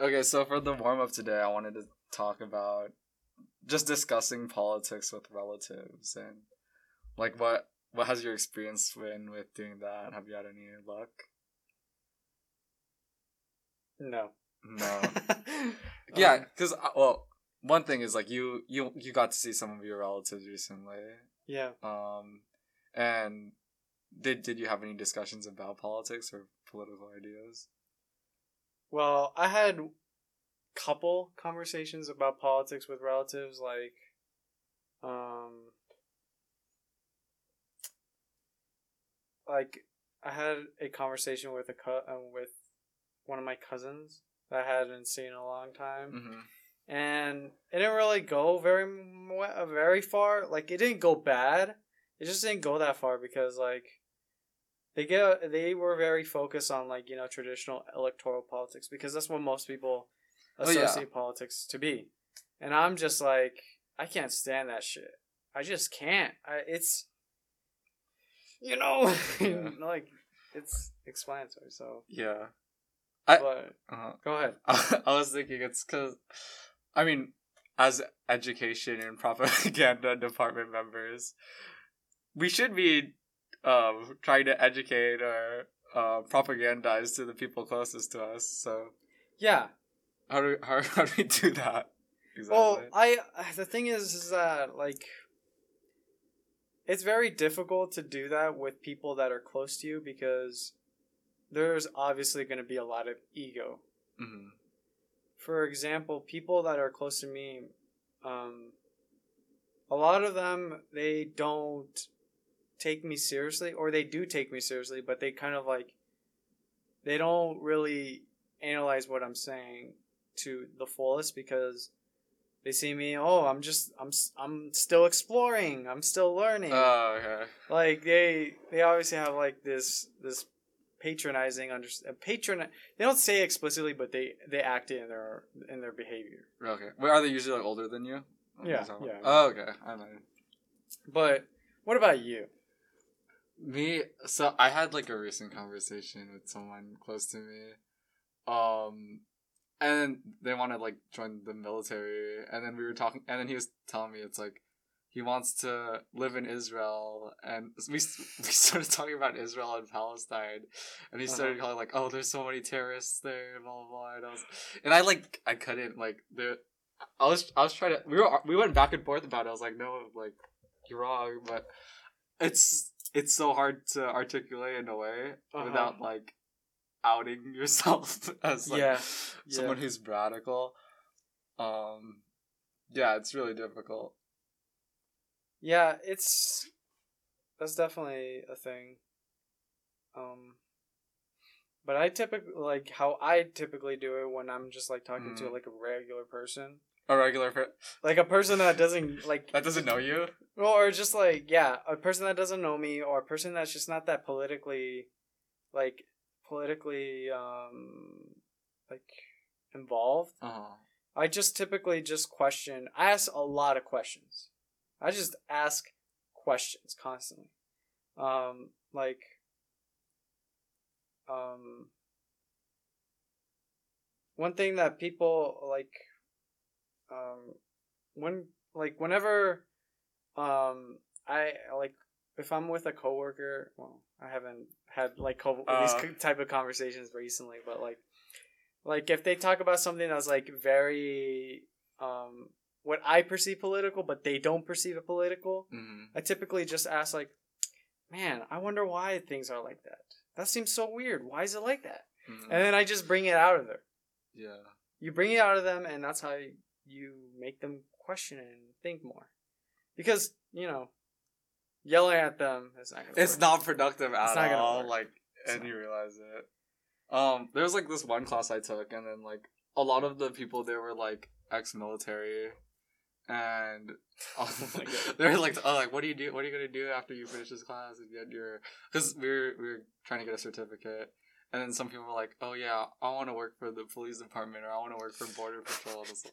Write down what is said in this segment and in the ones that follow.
Okay, so for the warm up today, I wanted to talk about just discussing politics with relatives and like what what has your experience been with doing that? Have you had any luck? No. No. yeah, Um, because well, one thing is like you you you got to see some of your relatives recently, yeah. um, and did did you have any discussions about politics or political ideas? Well, I had couple conversations about politics with relatives, like, um, like I had a conversation with a co- uh, with one of my cousins that I hadn't seen in a long time, Mm-hmm. and it didn't really go very very far. Like, it didn't go bad. It just didn't go that far because like they get they were very focused on like you know traditional electoral politics because that's what most people Oh, yeah. associate politics to be, and I'm just like I can't stand that shit. I just can't. I, it's you know Yeah. like it's explanatory. So, Yeah. I- but Uh-huh. go ahead. I was thinking it's because, I mean, as education and propaganda department members, we should be um, trying to educate or uh, propagandize to the people closest to us. So Yeah. how do how, how do we do that? Well, I the thing is, is that like it's very difficult to do that with people that are close to you because there's obviously going to be a lot of ego. hmm For example, people that are close to me, um, a lot of them they don't take me seriously, or they do take me seriously, but they kind of like they don't really analyze what I'm saying to the fullest because they see me. Oh, I'm just I'm I'm still exploring. I'm still learning. Oh, okay. like they they obviously have like this this patronizing under uh, patron. They don't say explicitly, but they they act it in their in their behavior. Okay. Wait, are they usually like older than you? Yeah, Is that what- yeah. Oh, okay. I know. But what about you? Me, so I had like a recent conversation with someone close to me, um, and they want to like join the military, and then we were talking, and then he was telling me it's like he wants to live in Israel, and we we started talking about Israel and Palestine, and he started Uh-huh. calling like, oh, there's so many terrorists there, blah blah blah, and I was, and I like I couldn't like there, I was I was trying to we were we went back and forth about it. I was like, no, like you're wrong, but it's it's so hard to articulate in a way Uh-huh. without like outing yourself as like Yeah, someone yeah. who's radical. Um, yeah, it's really difficult. Yeah, it's that's definitely a thing. Um but I typically like how I typically do it when I'm just like talking to Mhm. like a regular person. A regular per- Like a person that doesn't like that doesn't know you. Well, or just like yeah, a person that doesn't know me, or a person that's just not that politically, like politically, um, like involved. Uh-huh. I just typically just question. I ask a lot of questions. I just ask questions constantly. Um, like, um, one thing that people like, um, when like whenever, um, I like if I'm with a coworker. Well, I haven't had like co- Uh. these type of conversations recently, but like like if they talk about something that's like very um what I perceive political, but they don't perceive it political, hmm I typically just ask like, "Man, I wonder why things are like that. That seems so weird. Why is it like that?" hmm And then I just bring it out of there. yeah. You bring it out of them, and that's how you make them question and think more. Because you know, yelling at them is not. It's work. not productive at It's not all. Like, It's and not. you realize it. Um, there was like this one class I took, and then like a lot of the people there were like ex-military, and Oh they're like, "Oh, like what do you do? What are you gonna do after you finish this class and get your?" Because we were we were trying to get a certificate, and then some people were like, "Oh yeah, I want to work for the police department or I want to work for border patrol." It's,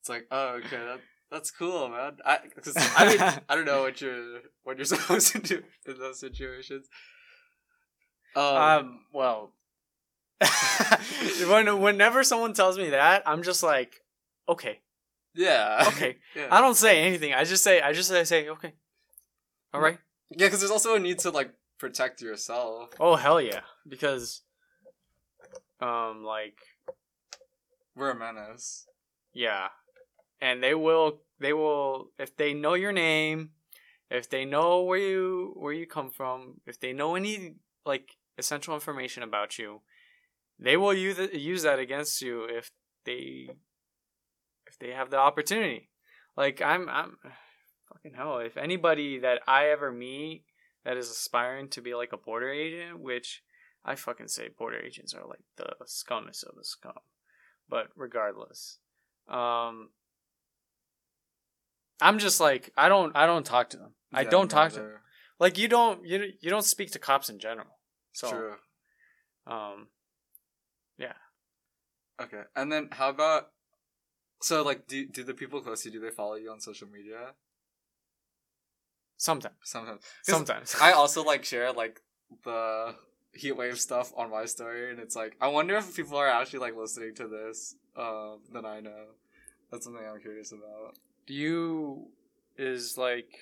it's like, oh okay, that that's cool, man. I because I mean I don't know what you're what you're supposed to do in those situations. Um, Um. Well. when whenever someone tells me that, I'm just like, okay, Yeah. okay. yeah. I don't say anything. I just say, I just say, say okay, all right. Yeah, because there's also a need to like protect yourself. Oh hell yeah, because, um, like We're a menace. yeah, and they will, they will, if they know your name, if they know where you where you come from, if they know any like essential information about you, they will use use that against you if they if they have the opportunity. Like I'm I'm fucking hell. If anybody that I ever meet that is aspiring to be like a border agent, which I fucking say border agents are like the scummest of the scum. But regardless, um, I'm just like I don't I don't talk to them. I don't talk to them. Like you don't you you don't speak to cops in general. So True. um yeah. Okay. And then how about so like do do the people close to you do they follow you on social media? sometimes Sometimes. sometimes I also like share like the heat wave stuff on my story and it's like I wonder if people are actually like listening to this um that I know. That's something I'm curious about. do you is like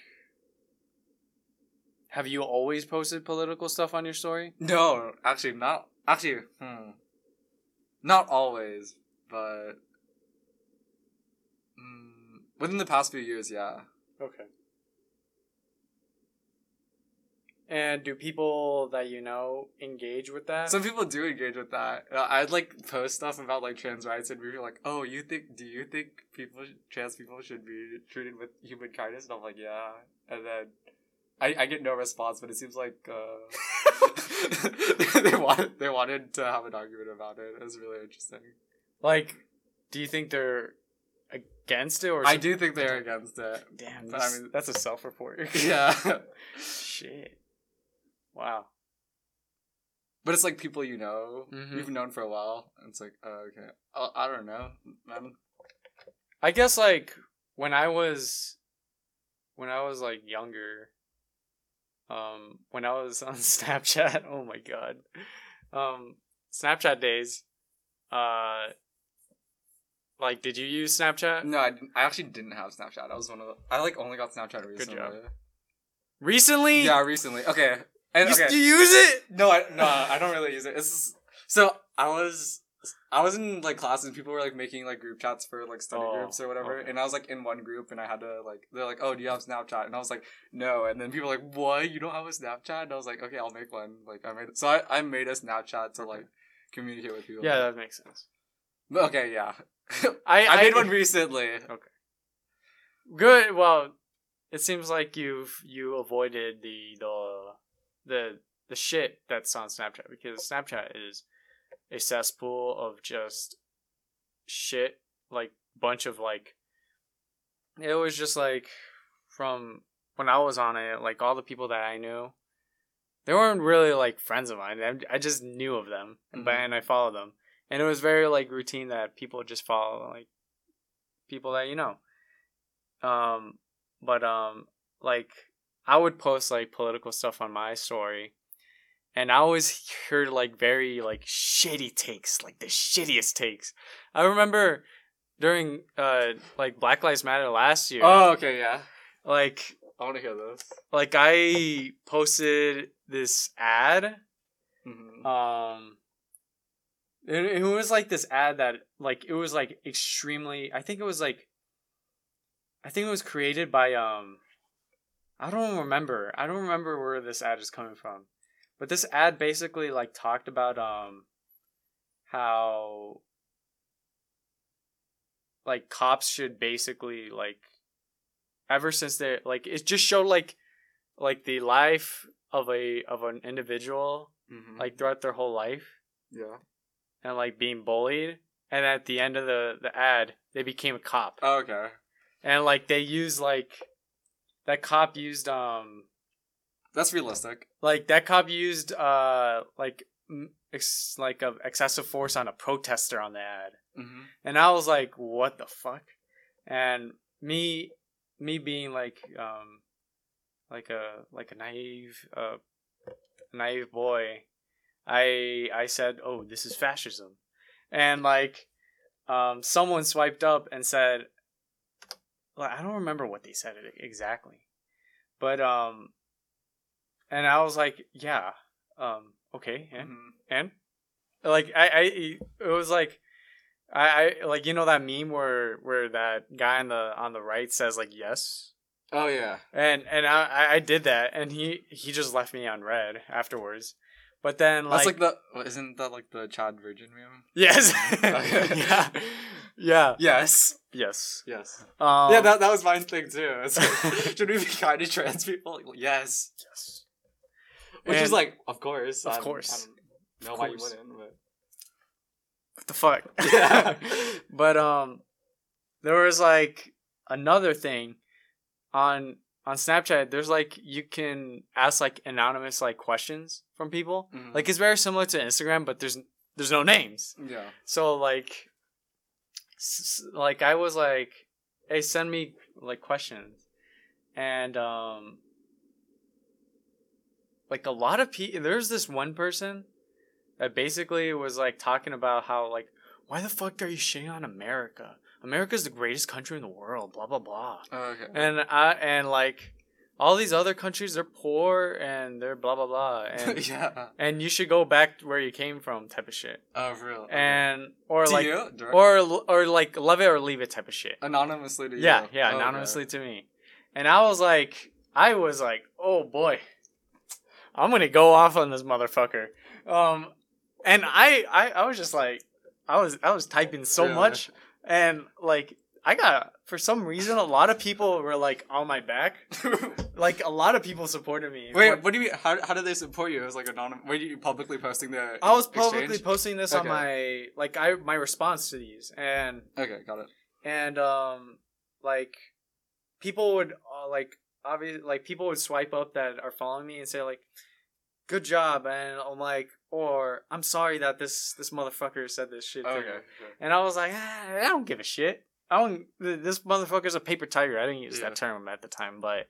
have you always posted political stuff on your story? No, actually not actually hmm. Not always, but mm, within the past few years, yeah. Okay. And do people that you know engage with that? Some people do engage with that. Uh, I'd like post stuff about like trans rights, and people are like, "Oh, you think? Do you think people, trans people, should be treated with human kindness?" And I'm like, "Yeah." And then I, I get no response, but it seems like uh, they wanted they wanted to have an argument about it. It was really interesting. like, do you think they're against it or? I do think they're against it. Damn, but I mean- that's a self-report. Yeah, Shit. Wow. but it's like people you know, Mhm. you've known for a while. And it's like, oh, okay, I, I don't know, man. I guess like when I was when I was like younger um when I was on Snapchat, oh my god. Um Snapchat days uh like did you use Snapchat? No, I, didn't, I actually didn't have Snapchat. I was one of the. I like only got Snapchat recently. job. Recently? Yeah, recently. Okay, and You, okay. you use it? no, I no, I don't really use it. It's just- so I was I was in like classes and people were like making like group chats for like study Oh, groups or whatever, okay. and I was like in one group and I had to like they're like, oh, do you have Snapchat? And I was like, no, and then people were like, what? You don't have a Snapchat? And I was like, okay, I'll make one. Like I made so I, I made a Snapchat to like communicate with people. Yeah, that makes sense. Okay, yeah. I I made one recently. Okay. Good. Well, it seems like you've you avoided the the the the shit that's on Snapchat because Snapchat is a cesspool of just shit, like bunch of like. It was just like from when I was on it, like all the people that I knew, they weren't really like friends of mine. I, I just knew of them, and but and I followed them, and it was very like routine that people just follow like people that you know. Um, but um, like I would post like political stuff on my story, and I always heard like very like shitty takes, like the shittiest takes. I remember during uh like Black Lives Matter last year, Oh, okay, yeah. like I want to hear this. like I posted this ad hmm um it, it was like this ad that like it was like extremely i think it was like i think it was created by um i don't remember. I don't remember where this ad is coming from. But this ad basically like talked about um how like cops should basically like ever since they're like it just showed like like the life of a of an individual hmm like throughout their whole life. Yeah. and like being bullied. And at the end of the the ad they became a cop. Oh, okay. and like they use like that cop used um That's realistic. like that cop used uh like ex- like a excessive force on a protester on the ad. Hmm and i was like what the fuck? And me me being like um like a like a naive uh naive boy I I said, "Oh, this is fascism," and like, um, someone swiped up and said, like, I don't remember what they said exactly, but um, and I was like, "Yeah, um, okay, and Mhm. and like I I it was like." I, I like you know that meme where where that guy on the on the right says like yes Oh yeah. and and I I- I did that and he he just left me on read afterwards, but then like, That's like the isn't that like the Chad Virgin meme? yes yeah yeah Yes. yes Yes. um, yeah, that that was my thing too. Like, should we be kind to trans people? Yes. yes Which is like, of course. Of I don't- course. I don't know Of why you wouldn't, but what the fuck Yeah. but um there was like another thing on on Snapchat there's like you can ask like anonymous like questions from people Mhm. like it's very similar to Instagram but there's there's no names yeah. So like, s- like I was like, hey, send me like questions, and um, like a lot of people. There's this one person that basically was like talking about how like, why the fuck are you shitting on America? America's the greatest country in the world. Blah blah blah. Oh, okay. And I and like. All these other countries, they're poor and they're blah blah blah, and yeah. and you should go back where you came from, type of shit Oh, for real. and or to like you? Or or like love it or leave it type of shit. anonymously to you. Yeah, yeah, Oh, okay. anonymously to me. And I was like, I was like, oh boy, I'm gonna go off on this motherfucker. Um, and I, I, I was just like, I was, I was typing so Really? much, and like, I got for some reason a lot of people were like on my back. Like a lot of people supported me. Wait, When- what do you mean? How, how did they support you? It was like anonymous. Were you publicly posting the? I was publicly exchange? posting this on my like I my response to these and Okay, got it. and um like people would uh, like obviously like people would swipe up that are following me and say like good job and i'm like or i'm sorry that this this motherfucker said this shit to Okay. you." and i was like ah, i don't give a shit i don't th- this motherfucker's a paper tiger i didn't use Yeah. that term at the time but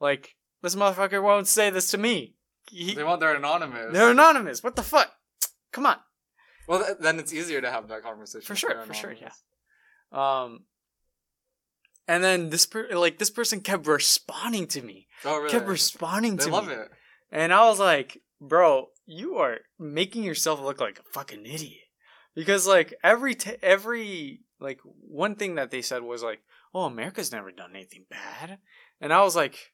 like this motherfucker won't say this to me He- They want they're anonymous. they're anonymous what the fuck come on Well, th- then it's easier to have that conversation. For sure, for sure, yeah um and then this per- like this person kept responding to me Oh, really? kept responding they to love me. it. And I was like, bro, you are making yourself look like a fucking idiot. Because like every t- every like one thing that they said was like, "Oh, America's never done anything bad," and I was like,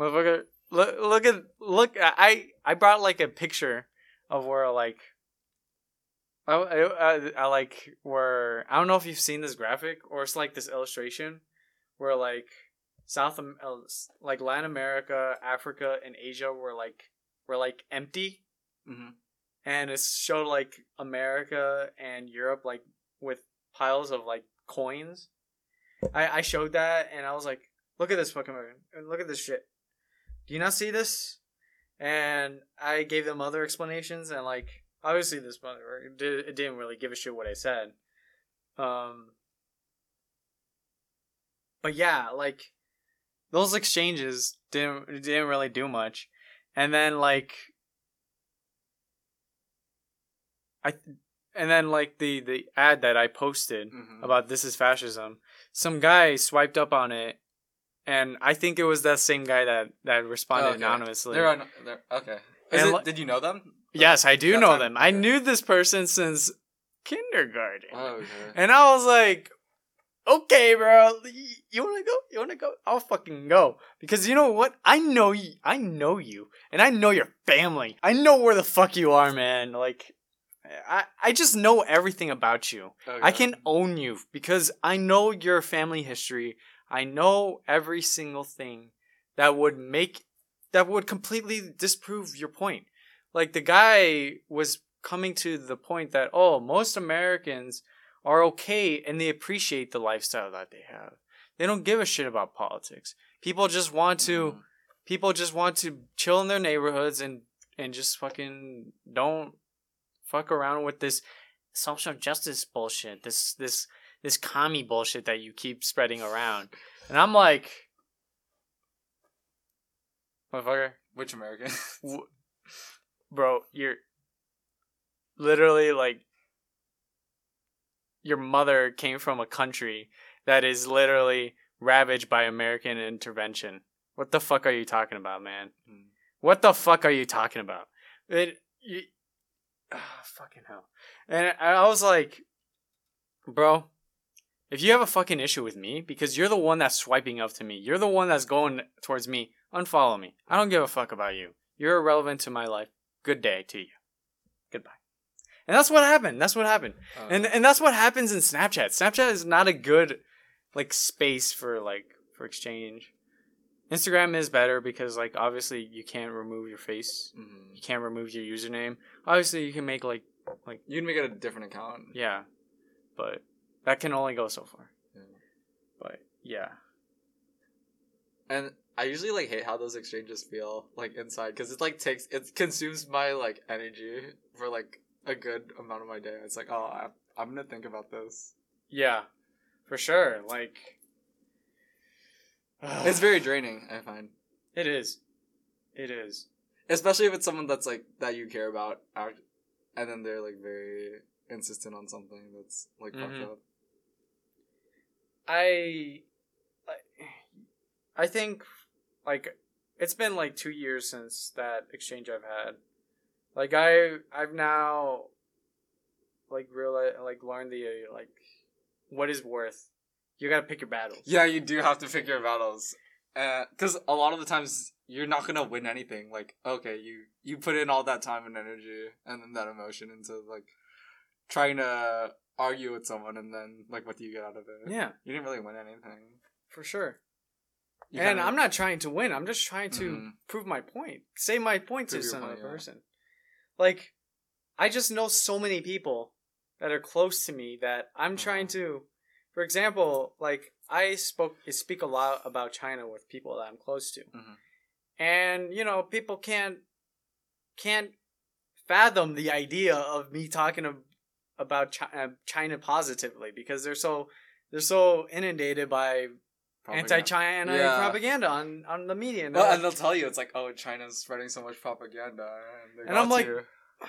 "Motherfucker, look, look at look." I I brought like a picture of where like. I, I, I, I like where I don't know if you've seen this graphic or it's like this illustration where like South uh, like Latin America, Africa, and Asia were like were like empty, hmm and it showed like America and Europe like with piles of like coins. I I showed that, and I was like, "Look at this fucking movie. Look at this shit. Do you not see this?" And I gave them other explanations, and like obviously this mother did- it didn't really give a shit what I said. Um. But yeah, like those exchanges didn't didn't really do much, and then like I and then like the the ad that I posted hmm about this is fascism, some guy swiped up on it, and I think it was that same guy that that responded Okay. anonymously. They're, on, they're okay. It, li- did you know them? yes, I do know them. I knew this person since kindergarten. Oh, okay. And I was like, okay, bro, you wanna go? You wanna go? I'll fucking go. Because you know what? I know you. I know you, and I know your family. I know where the fuck you are, man. Like, I I just know everything about you. okay. I can own you because I know your family history. I know every single thing that would make that would completely disprove your point. Like the guy was coming to the point that oh, most Americans are okay and they appreciate the lifestyle that they have. They don't give a shit about politics. People just want to Mhm. people just want to chill in their neighborhoods and and just fucking don't fuck around with this social justice bullshit this this this commie bullshit that you keep spreading around and i'm like motherfucker Which American? bro you're literally like your mother came from a country that is literally ravaged by American intervention. What the fuck are you talking about, man? Mm. What the fuck are you talking about? It, you, ah, fucking hell. And I was like, bro, if you have a fucking issue with me, because you're the one that's swiping up to me, you're the one that's going towards me, unfollow me. I don't give a fuck about you. You're irrelevant to my life. Good day to you. Goodbye. And that's what happened. That's what happened. Uh, And and that's what happens in Snapchat. Snapchat is not a good like space for like for exchange. Instagram is better because like obviously you can't remove your face. mhm. You can't remove your username. Obviously you can make like like you can make it a different account. yeah, but that can only go so far. Yeah. But yeah. And I usually like hate how those exchanges feel like inside because it like takes it consumes my like energy for like a good amount of my day. It's like oh I, I'm gonna think about this. Yeah. For sure. Like It's very draining. I find, It is. It is. especially if it's someone that's like that you care about, and then they're like very insistent on something that's like Mhm. fucked up. I I think like it's been like 2 years since that exchange I've had. Like I I've now like realized like learned the uh, like what is worth. You got to pick your battles. Yeah, you do have to pick your battles, because a lot of the times you're not gonna win anything. Like okay, you you put in all that time and energy and then that emotion into like trying to argue with someone, and then like what do you get out of it? Yeah, You didn't really win anything. for sure. You and kinda- I'm not trying to win. I'm just trying to Mhm. prove my point. Say my point to Prove your some point, other yeah. person. Like, I just know so many people that are close to me that I'm trying Uh-huh. to. For example, like I spoke, I speak a lot about China with people that I'm close to, Mhm. and you know, people can't can't fathom the idea of me talking ab- about China, China positively because they're so they're so inundated by. anti-China Yeah. propaganda on on the media. And, Well, they're and they'll tell you it's like, oh, China's spreading so much propaganda, and, And I'm like-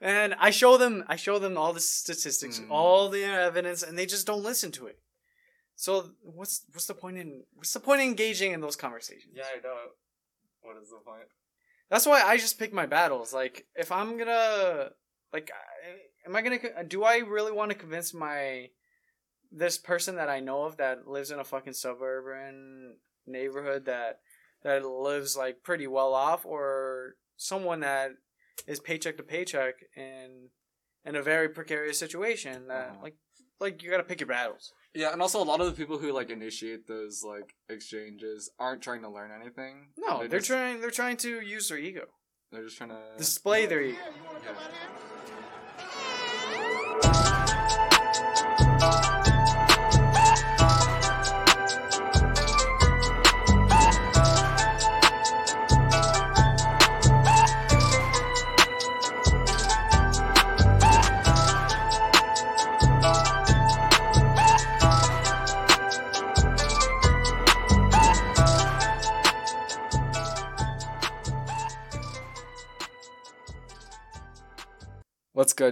and I show them I show them all the statistics, Mm. all the evidence, and they just don't listen to it. So what's what's the point in what's the point in engaging in those conversations? yeah, I know. What is the point? That's why I just pick my battles. Like if I'm gonna like, am I gonna do I really want to convince my this person that I know of that lives in a fucking suburban neighborhood that that lives like pretty well off, or someone that is paycheck to paycheck and in a very precarious situation that Uh-huh. like like you gotta pick your battles. Yeah, and also a lot of the people who like initiate those like exchanges aren't trying to learn anything. No, they're, just, trying they're trying to use their ego, They're just trying to display their ego. Yeah.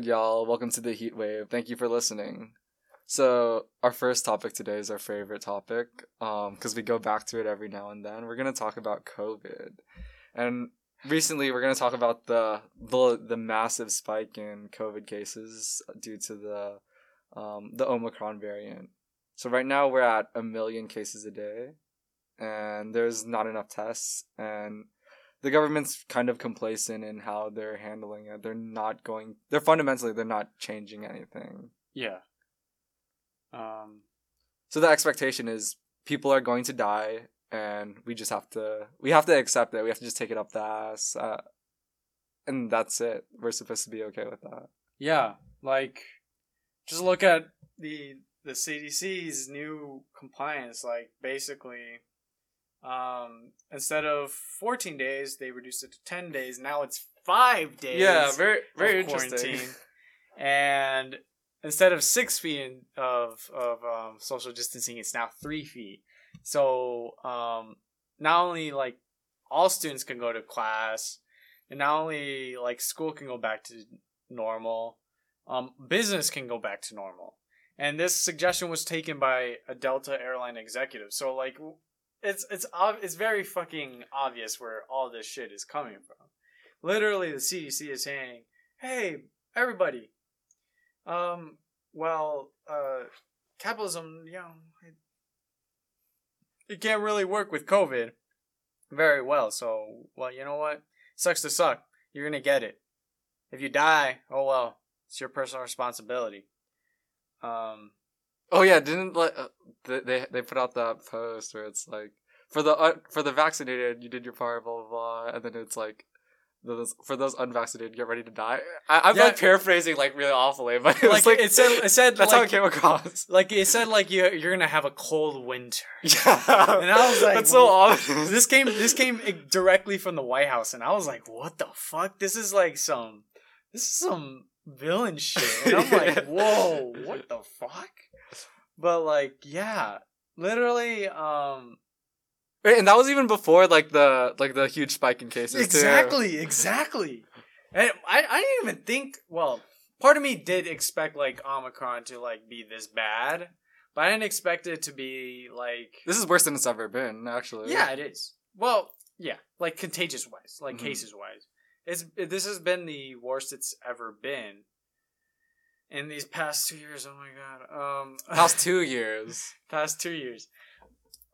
Y'all? Welcome to the Heat Wave. Thank you for listening. So, our first topic today is our favorite topic, um, because we go back to it every now and then. We're gonna talk about COVID, and recently we're gonna talk about the the the massive spike in COVID cases due to the um the Omicron variant. So right now we're at a million cases a day, and there's not enough tests, and the government's kind of complacent in how they're handling it. They're not going. They're fundamentally they're not changing anything. Yeah. Um. So the expectation is people are going to die, and we just have to we have to accept it. We have to just take it up the ass, uh, and that's it. We're supposed to be okay with that. Yeah, like just look at the the CDC's new compliance. Like basically, um, instead of fourteen days, they reduced it to ten days. Now it's five days. Yeah, very of quarantine. and instead of six feet of of um, social distancing, it's now three feet. So um, not only like all students can go to class, and not only like school can go back to normal, um, business can go back to normal. And this suggestion was taken by a Delta airline executive. So like, it's it's ob- it's very fucking obvious where all this shit is coming from. Literally, the CDC is saying, "Hey, everybody, um, well, uh, capitalism, you know, it, it can't really work with COVID very well. So, well, you know what? Sucks to suck. You're gonna get it. If you die, oh well, it's your personal responsibility. Um, Oh yeah, didn't like uh, they they put out that post where it's like for the uh, for the vaccinated you did your part blah blah blah, and then it's like those for those unvaccinated get ready to die. I, I'm Yeah. like paraphrasing like really awfully, but it like, like it said, it said that's how it came across. like it said like you you're gonna have a cold winter. Yeah, And I was like, that's so "Wha- obvious. this came this came directly from the White House, and I was like, "What the fuck? This is like some this is some villain shit." And I'm like, "Whoa, what the fuck?" But like, yeah, literally, um, and that was even before like the like the huge spike in cases. too. exactly, exactly. And I I didn't even think. Well, part of me did expect like Omicron to like be this bad, but I didn't expect it to be like This is worse than it's ever been, actually. Yeah, it is. Well, yeah, like contagious wise, like Mhm. cases wise, it's it, this has been the worst it's ever been in these past two years. Oh my god, um, Past two years. past two years.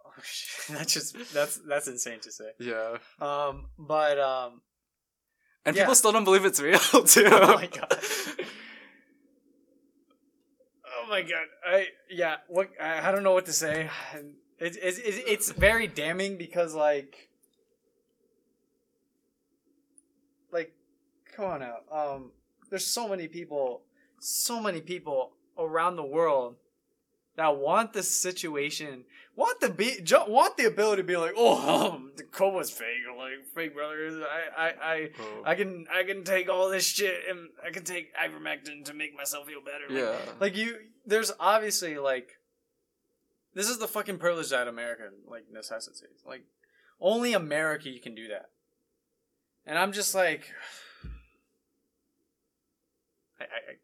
Oh shit, that's just that's that's insane to say. Yeah. Um, but um, And Yeah. people still don't believe it's real too. Oh my God. oh my god, I yeah, what I, I don't know what to say. It's it's it's it's very damning because like like come on out. Um there's so many people so many people around the world that want this situation want the be want the ability to be like oh um, the COVID's fake or like fake brothers. I I I Oh. I can I can take all this shit and I can take ivermectin to make myself feel better. Like, yeah. like you, there's obviously like, this is the fucking privilege that America like necessitates. Like, only America you can do that. And I'm just like, I, I, I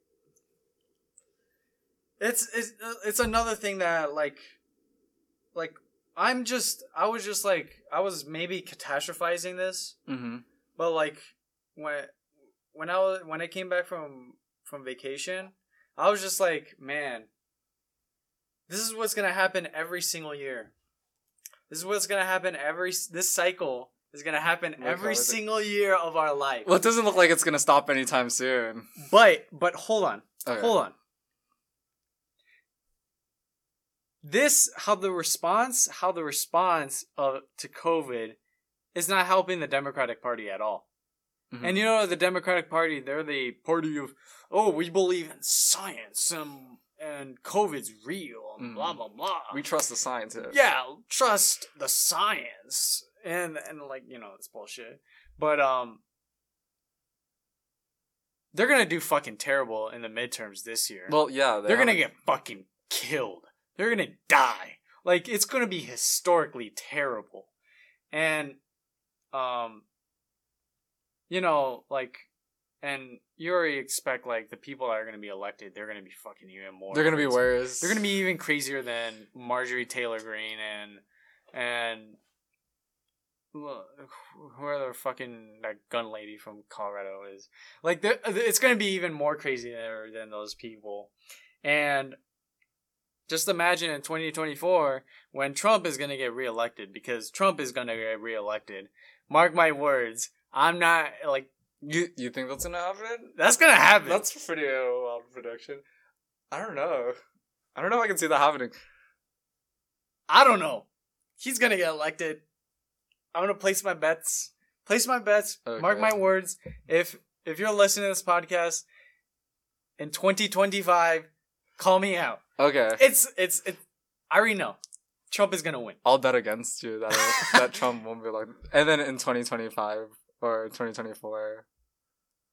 it's it's it's another thing that like, like I'm just I was just like I was maybe catastrophizing this mm-hmm. but like when when I was when I came back from from vacation, I was just like, man, this is what's gonna happen every single year. This is what's gonna happen every this cycle is gonna happen every is it- single year of our life. Well, it doesn't look like it's gonna stop anytime soon. But but hold on, Okay. hold on. This how the response how the response of to COVID is not helping the Democratic Party at all. Mhm. And you know the Democratic Party, they're the party of oh, we believe in science and and COVID's real and Mm. blah blah blah. we trust the scientists. yeah, trust the science and and like you know it's bullshit. But um, they're gonna do fucking terrible in the midterms this year. Well, yeah. they're gonna get fucking killed. They're gonna die. Like it's gonna be historically terrible. And um you know, like and you already expect like the people that are gonna be elected, they're gonna be fucking even more They're gonna be worse. They're gonna be even crazier than Marjorie Taylor Greene and and whoever the fucking that gun lady from Colorado is. Like, it's gonna be even more crazier than those people. And just imagine in 2024 when Trump is gonna get reelected because Trump is gonna get reelected. Mark my words. I'm not like You you think that's gonna happen? that's gonna happen. That's pretty uh, wild prediction. I don't know. I don't know if I can see that happening. I don't know. He's gonna get elected. I'm gonna place my bets. Place my bets. Mark my words. If if you're listening to this podcast in 2025, call me out. Okay. It's it's it. I already know. Trump is gonna win. I'll bet against you that that Trump won't be like. And then in 2025 or 2024,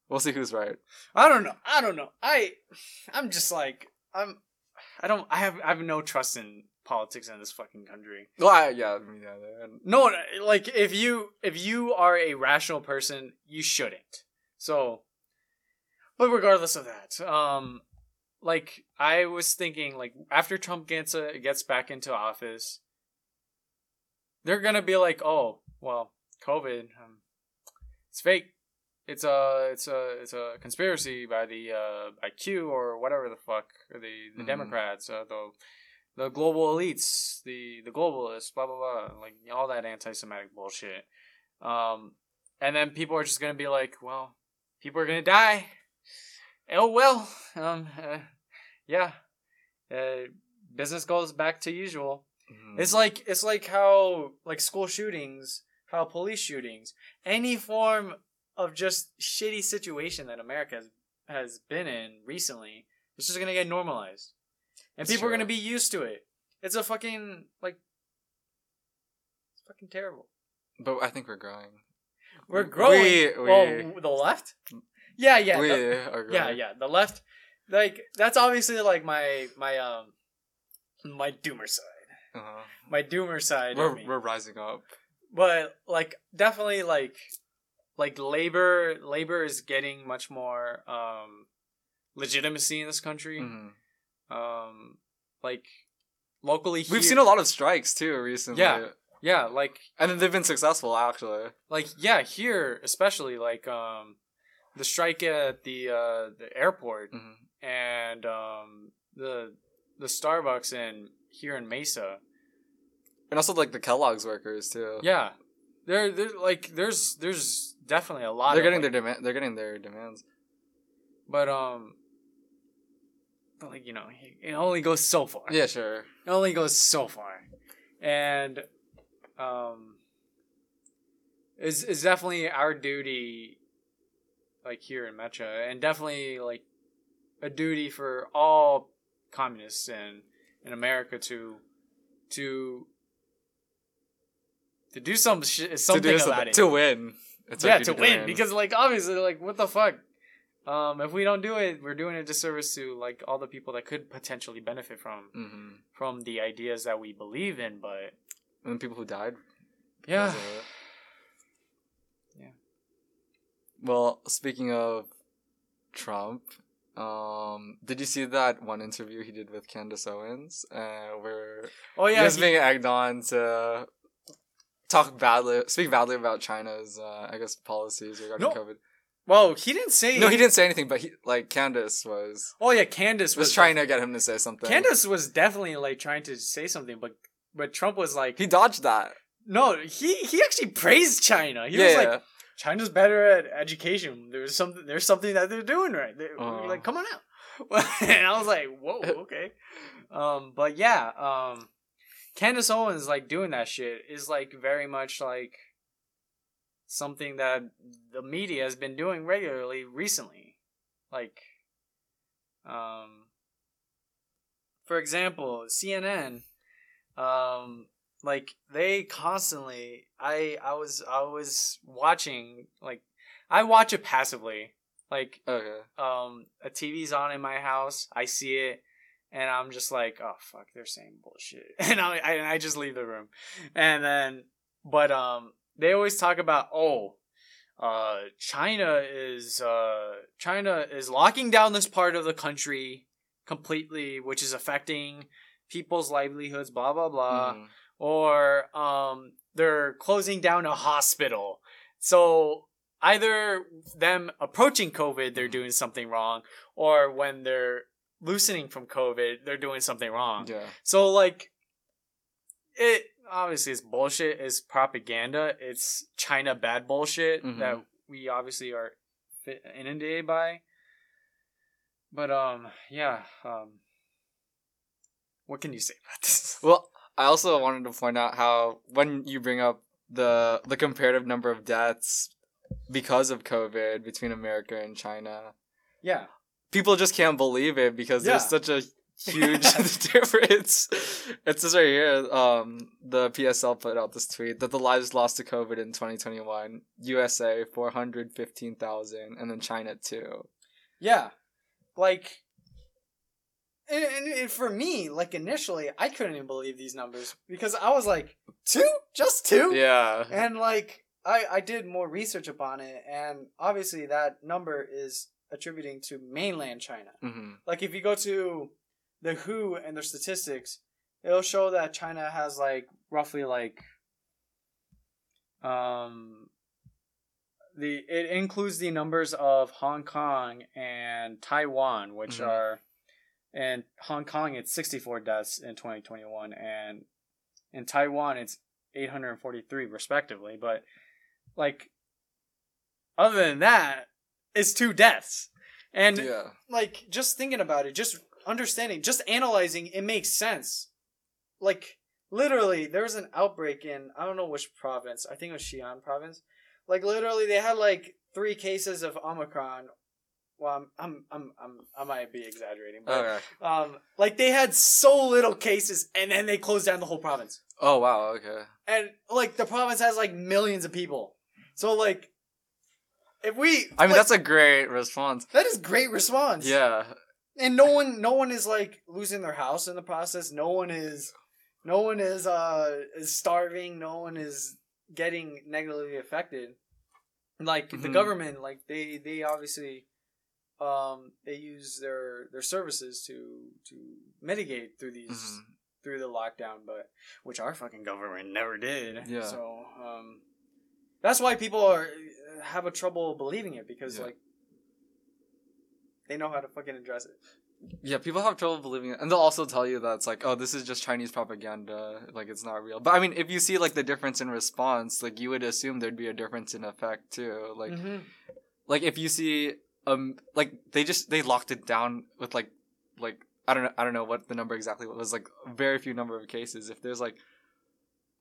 we'll see who's right. I don't know. I don't know. I I'm just like I'm. I don't. I have I have no trust in politics in this fucking country. Well, I, yeah, neither. No, like if you if you are a rational person, you shouldn't. So, but regardless of that, um, like I was thinking, like after Trump gets a, gets back into office, they're gonna be like, oh, well, COVID, um, it's fake. It's a it's a it's a conspiracy by the uh by Q or whatever the fuck or the the Mhm. Democrats, uh, the the global elites, the the globalists, blah blah blah, like all that anti-Semitic bullshit. Um, and then people are just gonna be like, well, people are gonna die. Oh well, um, uh, yeah, uh, business goes back to usual. Mhm. It's like it's like how like school shootings, how police shootings, any form of just shitty situation that America has, has been in recently, it's just gonna get normalized, and It's people are gonna be used to it. It's a fucking like, it's fucking terrible. but I think we're growing. We're growing. We, we, well, the left. Yeah, yeah, we the- are growing. yeah, yeah. The left, like that's obviously like my my um my doomer side, Uh-huh. my doomer side. We're we're rising up. but like definitely like like labor labor is getting much more um legitimacy in this country Mhm. um like locally We've seen a lot of strikes too recently. Yeah. yeah like and then they've been successful actually. like yeah here especially like um the strike at the uh the airport Mhm. And um the the starbucks in here in mesa And also like the Kellogg's workers too. yeah there there like there's there's definitely a lot they're of, getting like, their demand. They're getting their demands. But um, but like you know, it only goes so far. Yeah, sure. It only goes so far, and um, is is definitely our duty, like here in Mecha, and definitely like a duty for all communists in in America to to to do some sh- to something about it to win. It's yeah, to win because like obviously like what the fuck. Um, if we don't do it, we're doing a disservice to like all the people that could potentially benefit from hmm from the ideas that we believe in. But and the people who died. yeah, because of it. Yeah. Well, speaking of Trump, um, did you see that one interview he did with Candace Owens, uh, where oh he yeah, was he- being egged on to talk badly, speak badly about China's, uh, I guess, policies regarding No, COVID. well, he didn't say. No, he didn't say anything, but he like Candace was Oh yeah, Candace was was trying to get him to say something. Candace was definitely like trying to say something, but but Trump was like, he dodged that. no, he he actually praised China. He yeah, was yeah. like, China's better at education. There's something. There's something that they're doing right. They, Uh. like, come on out. and I was like, whoa, okay. um, but yeah, um, Candace Owens like doing that shit is like very much like something that the media has been doing regularly recently. Like, um, for example, CNN, um, like they constantly i i was i was watching like i watch it passively like okay. um a tv's on in my house i see it and i'm just like oh fuck they're saying bullshit and i i, and I just leave the room and then but um they always talk about oh uh china is uh china is locking down this part of the country completely which is affecting people's livelihoods blah blah blah Mhm. Or um they're closing down a hospital. So either them approaching COVID, they're doing something wrong, or when they're loosening from COVID, they're doing something wrong. Yeah. So like it obviously is bullshit, it's propaganda, it's China bad bullshit Mhm. that we obviously are inundated by. But um yeah, um what can you say about this? Well, I also wanted to point out how when you bring up the the comparative number of deaths because of COVID between America and China, Yeah. people just can't believe it because there's such a huge difference. It says right here, um, the PSL put out this tweet that the lives lost to COVID in 2021, USA 415,000, and then China too. Yeah, like, and, and and, for me, like initially, I couldn't even believe these numbers because I was like, two, just two, Yeah. and like I I did more research upon it, and obviously that number is attributing to mainland China. hmm Like if you go to the WHO and their statistics, it'll show that China has like roughly like um the it includes the numbers of Hong Kong and Taiwan, which Mhm. are and Hong Kong it's 64 deaths in 2021 and in Taiwan it's 843 respectively, but like other than that, it's two deaths. And Yeah. like just thinking about it, just understanding, just analyzing, it makes sense. Like literally, there was an outbreak in I don't know which province. I think it was Xi'an province. Like literally, they had like three cases of Omicron. Well, I'm I'm I'm, I'm I might be exaggerating, but Okay. um, like they had so little cases, and then they closed down the whole province. Oh wow. Okay. And like the province has like millions of people, so like if we, I mean, like, that's a great response. that is great response. Yeah. and no one no one is like losing their house in the process no one is no one is uh is starving no one is getting negatively affected like the Mhm. government like they they obviously um they use their their services to to mitigate through these Mhm. through the lockdown but which our fucking government never did Yeah. so um that's why people are have a trouble believing it because Yeah. like they know how to fucking address it Yeah, people have trouble believing it, and they'll also tell you that it's like, oh, this is just Chinese propaganda, like it's not real. But I mean, if you see like the difference in response, like you would assume there'd be a difference in effect too. Like, Mhm. like if you see, um, like they just they locked it down with like, like I don't know, I don't know what the number exactly was. Like very few number of cases. If there's like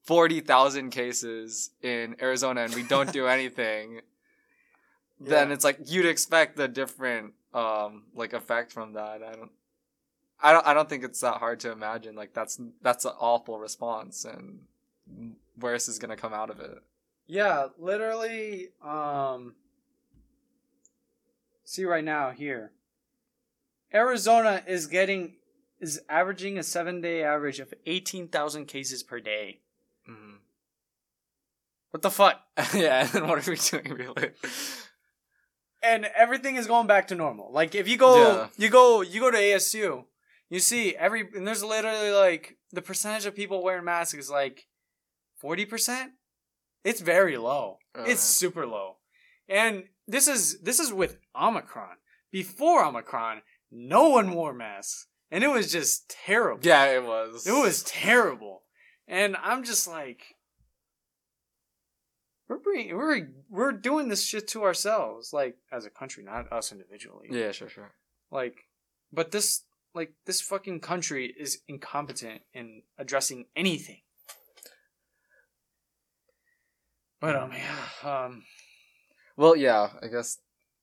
forty thousand cases in Arizona and we don't do anything, then Yeah. it's like you'd expect a different um like effect from that. I don't I don't I don't think it's that hard to imagine like that's that's an awful response and worse is gonna come out of it. Yeah, literally. Um, see right now here, Arizona is getting is averaging a seven day average of eighteen thousand cases per day. Mhm. What the fuck? yeah, and what are we doing really? And everything is going back to normal. Like if you go, Yeah. you go, you go to ASU, you see every and there's literally like the percentage of people wearing masks is like forty percent. It's very low. It's super low. And this is this is with Omicron. Before Omicron, no one wore masks. And it was just terrible. yeah, it was. It was terrible. And I'm just like we're bringing, we're we're doing this shit to ourselves, like as a country, not us individually. Yeah, sure, sure. Like but this like this fucking country is incompetent in addressing anything. But um yeah, um Well, yeah, I guess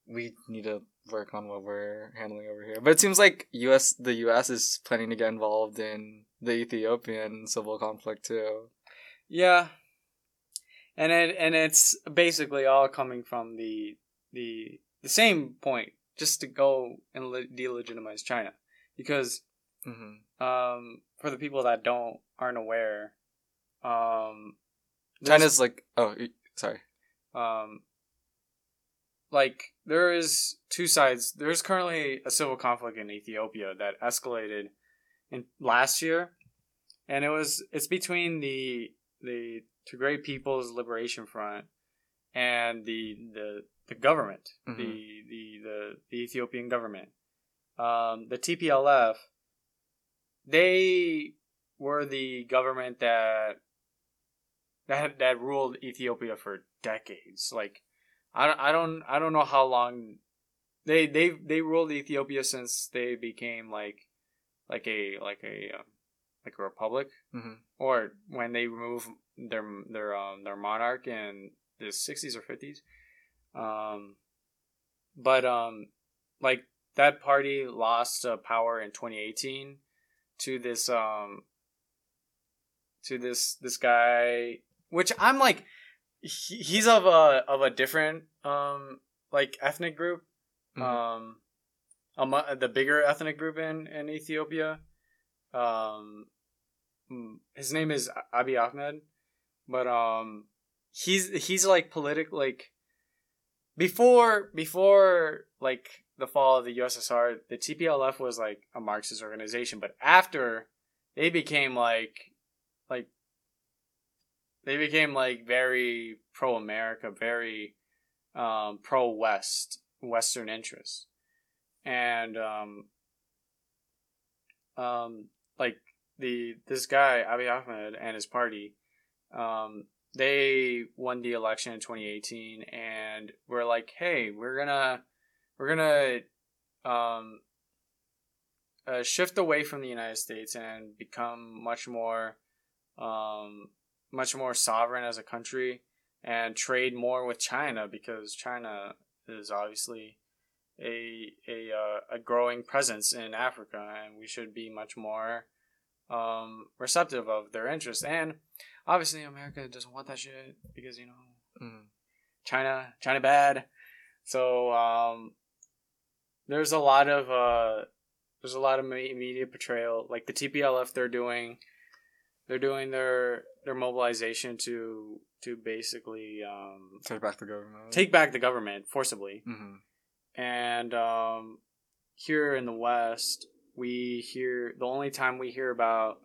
we need to work on what we're handling over here. But it seems like US the US is planning to get involved in the Ethiopian civil conflict too. Yeah, and it and it's basically all coming from the the the same point, just to go and le- delegitimize China, because hmm um for the people that don't aren't aware, um China's like, oh, sorry. um like there is two sides. There's currently a civil conflict in Ethiopia that escalated in last year, and it was it's between the the Tigray People's Liberation Front and the the the government, Mhm. the, the the the Ethiopian government. Um, the TPLF, they were the government that that that ruled Ethiopia for decades. Like, I don't, I don't, I don't know how long they they they ruled Ethiopia since they became like like a like a um, like a republic, hmm or when they removed their their um their monarch in the sixties or fifties. Um, but um, like that party lost uh, power in 2018 to this um to this this guy which i'm like he, he's of a of a different um like ethnic group Mhm. um the bigger ethnic group in in ethiopia um, his name is Abiy Ahmed, but um, he's he's like political like before before like the fall of the USSR, the TPLF was like a Marxist organization, but after they became like like they became like very pro America, very um, pro West, Western interests, and um, um, like the this guy Abiy Ahmed and his party, um, they won the election in 2018, and we're like, hey, we're gonna we're gonna um, uh, shift away from the United States and become much more um, much more sovereign as a country and trade more with China because China is obviously a a uh, a growing presence in Africa, and we should be much more um, receptive of their interests. And obviously, America doesn't want that shit because you know Mm. China China bad. So um, there's a lot of uh, there's a lot of media portrayal like the TPLF they're doing they're doing their their mobilization to to basically um, Take back the government. take back the government forcibly hmm and um, here in the west we hear the only time we hear about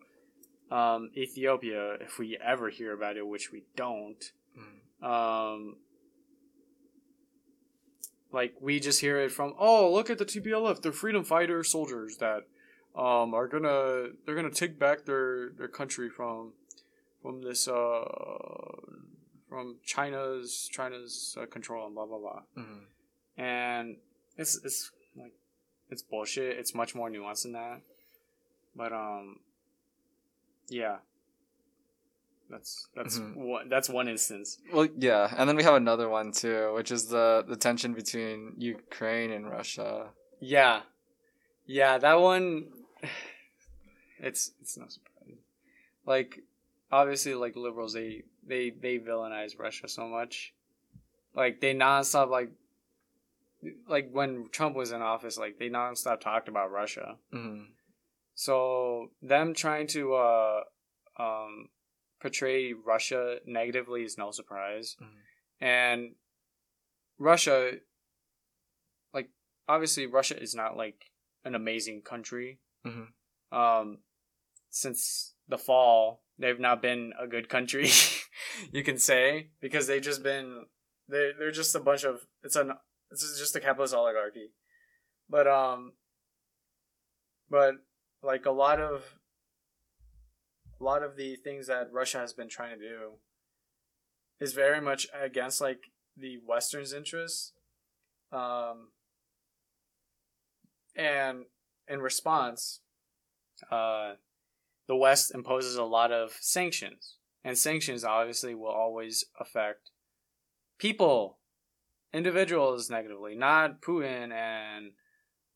um, ethiopia if we ever hear about it which we don't Mm. um, like we just hear it from oh look at the TPLF they're freedom fighter soldiers that um, are gonna they're gonna take back their their country from from this uh from China's China's uh, control and blah blah blah. Hmm and it's it's like it's bullshit. It's much more nuanced than that. But um yeah. That's that's Mhm. one that's one instance. Well, yeah, and then we have another one too, which is the the tension between Ukraine and Russia. Yeah, yeah, that one. It's it's no surprise. Like, obviously, like liberals, they they they villainize Russia so much. Like they nonstop like, like when Trump was in office, like they nonstop talked about Russia. hmm So them trying to uh, um, portray Russia negatively is no surprise, Mhm. and Russia, like obviously Russia is not like an amazing country. Mhm. Um, since the fall, they've not been a good country, you can say, because they've just been they they're just a bunch of it's an it's just a capitalist oligarchy, but um, but like a lot of a lot of the things that Russia has been trying to do is very much against like the Western's interests. Um, and in response, uh, the West imposes a lot of sanctions, and sanctions obviously will always affect people, individuals negatively, not Putin and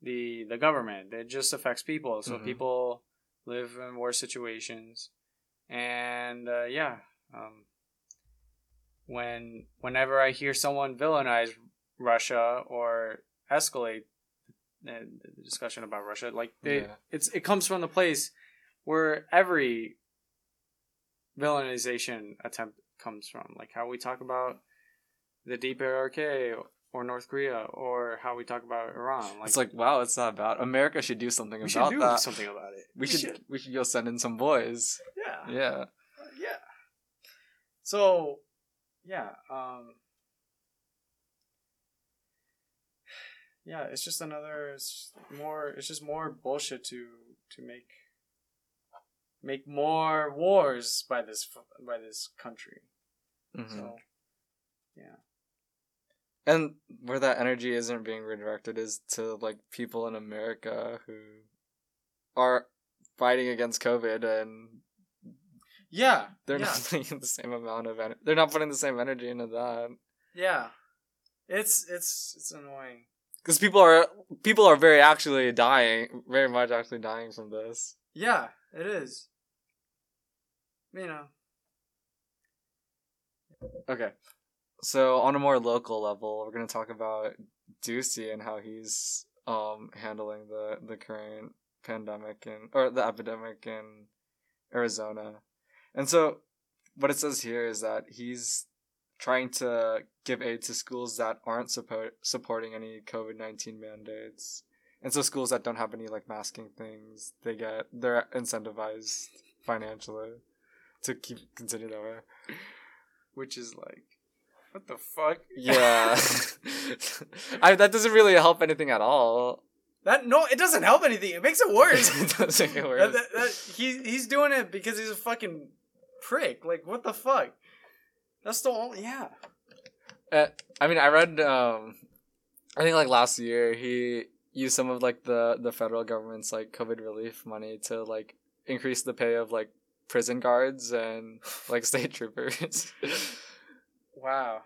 the the government. It just affects people. So Mhm. people live in worse situations, and uh, yeah, um, when whenever I hear someone villainize Russia or escalate the, the discussion about Russia, like they, Yeah. it's it comes from the place where every villainization attempt comes from, like how we talk about the DPRK or North Korea, or how we talk about Iran. Like, it's like wow, it's not bad. America should do something we should about do that. something about it. We should, we should go send in some boys. yeah, Yeah. yeah. So, yeah, um, yeah, it's just another it's more. It's just more bullshit to to make make more wars by this by this country. Mhm. So, yeah, And where that energy isn't being redirected is to like people in America who are fighting against COVID and yeah, they're yeah. not putting the same amount of energy. They're not putting the same energy into that yeah. It's it's it's annoying. Because people are people are very actually dying, very much actually dying from this. Yeah, it is. You know. Okay, so on a more local level, we're gonna talk about Ducey and how he's um handling the the current pandemic and or the epidemic in Arizona. And so what it says here is that he's trying to give aid to schools that aren't support supporting any COVID-19 mandates. And so schools that don't have any like masking things, they get they're incentivized financially to keep continue that way. Which is like, what the fuck? Yeah. I that doesn't really help anything at all. That no, it doesn't help anything. It makes it worse. it does make it That- worse. that- that- he he's doing it because he's a fucking prick. Like what the fuck? That's the only yeah. Uh, I mean, I read. Um, I think like last year he used some of like the the federal government's like COVID relief money to like increase the pay of like prison guards and like state troopers. Wow.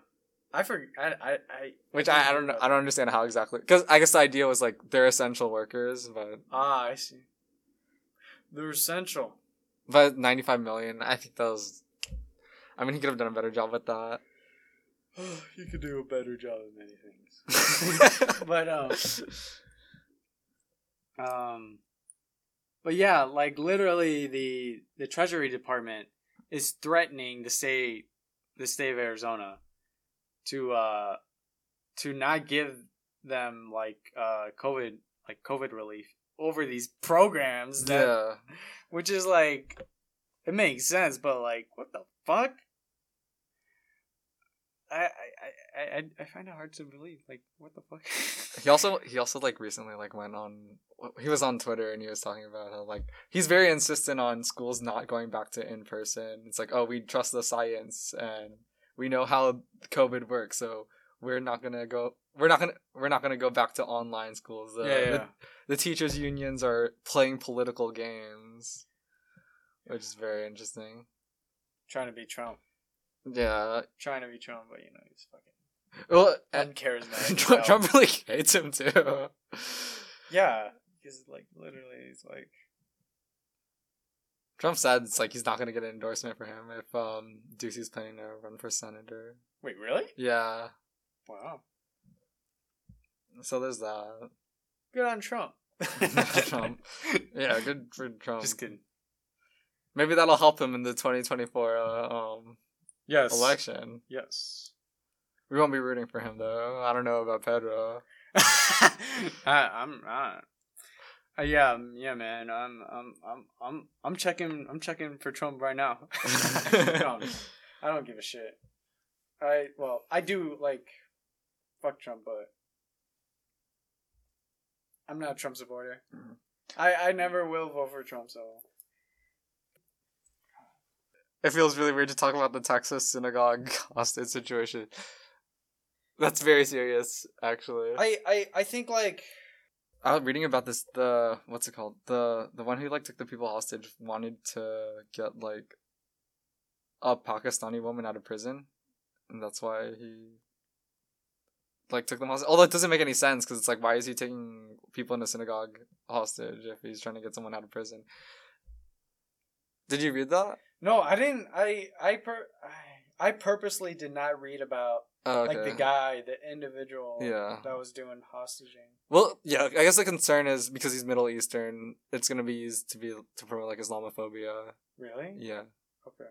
I forgot. I I, I Which I, I don't know. I don't understand how exactly because I guess the idea was like they're essential workers, but Ah, I see. They're essential. but ninety five million. I think that was. I mean, he could have done a better job with that. you could do a better job of many things. but um um but yeah like literally the the treasury department is threatening the state the state of arizona to uh to not give them like uh covid like covid relief over these programs that yeah. which is like it makes sense but like what the fuck I, I, I, I, find it hard to believe. Like, what the fuck? He also he also like recently like went on he was on Twitter and he was talking about how like he's very insistent on schools not going back to in person. It's like, oh, we trust the science and we know how COVID works, so we're not gonna go we're not gonna we're not gonna go back to online schools. The, yeah, yeah. The, the teachers unions are playing political games. Which is very interesting. Trying to be Trump. Yeah. Trying to be Trump, but you know, he's fucking Well, and uncharismatic. Trump, so- Trump really hates him too. Yeah. Because, like, literally, he's like, Trump said it's like he's not gonna get an endorsement for him if um Ducey's planning to run for senator. wait, really? Yeah. Wow. So there's that. Good on Trump. Trump. Yeah, good for Trump. Just kidding. Maybe that'll help him in the 2024 uh, um Yes. election. Yes. We won't be rooting for him though. I don't know about Pedro. I, I'm not. Uh, yeah, um, yeah, man. I'm, I'm, I'm, I'm, I'm checking. I'm checking for Trump right now. No, I don't give a shit. I well, I do like fuck Trump, but I'm not a Trump supporter. Mhm. I I never will vote for Trump. So It feels really weird to talk about the Texas synagogue hostage situation. That's very serious, actually. I I I think like I was reading about this. The what's it called? The the one who like took the people hostage wanted to get like a Pakistani woman out of prison, and that's why he like took them hostage. Although it doesn't make any sense because it's like, why is he taking people in a synagogue hostage if he's trying to get someone out of prison? Did you read that? No, I didn't. I I per I, I purposely did not read about Oh, okay. like the guy, the individual Yeah. that was doing hostaging. Well, yeah. I guess the concern is because he's Middle Eastern, it's gonna be used to be to promote like Islamophobia. Really? Yeah. Okay.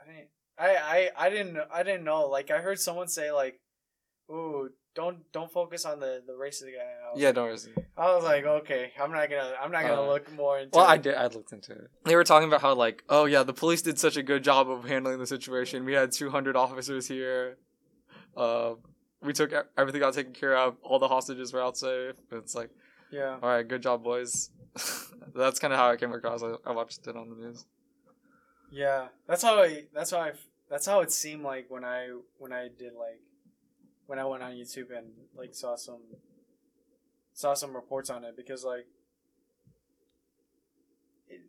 I didn't. I, I I didn't I didn't know. Like I heard someone say like, "Ooh, don't don't focus on the the race of the guy." I was, Yeah. Don't worry. I was like, okay, I'm not gonna I'm not gonna Uh, look more into. Well, I did. I looked into it. They were talking about how, like, oh yeah, the police did such a good job of handling the situation. We had two hundred officers here. Uh, we took everything got taken care of. All the hostages were out safe. It's like, Yeah. all right, good job, boys. That's kind of how I came across. I, I watched it on the news. Yeah. That's how I. That's how I. That's how it seemed like when I when I did like when I went on YouTube and like saw some saw some reports on it because like. It,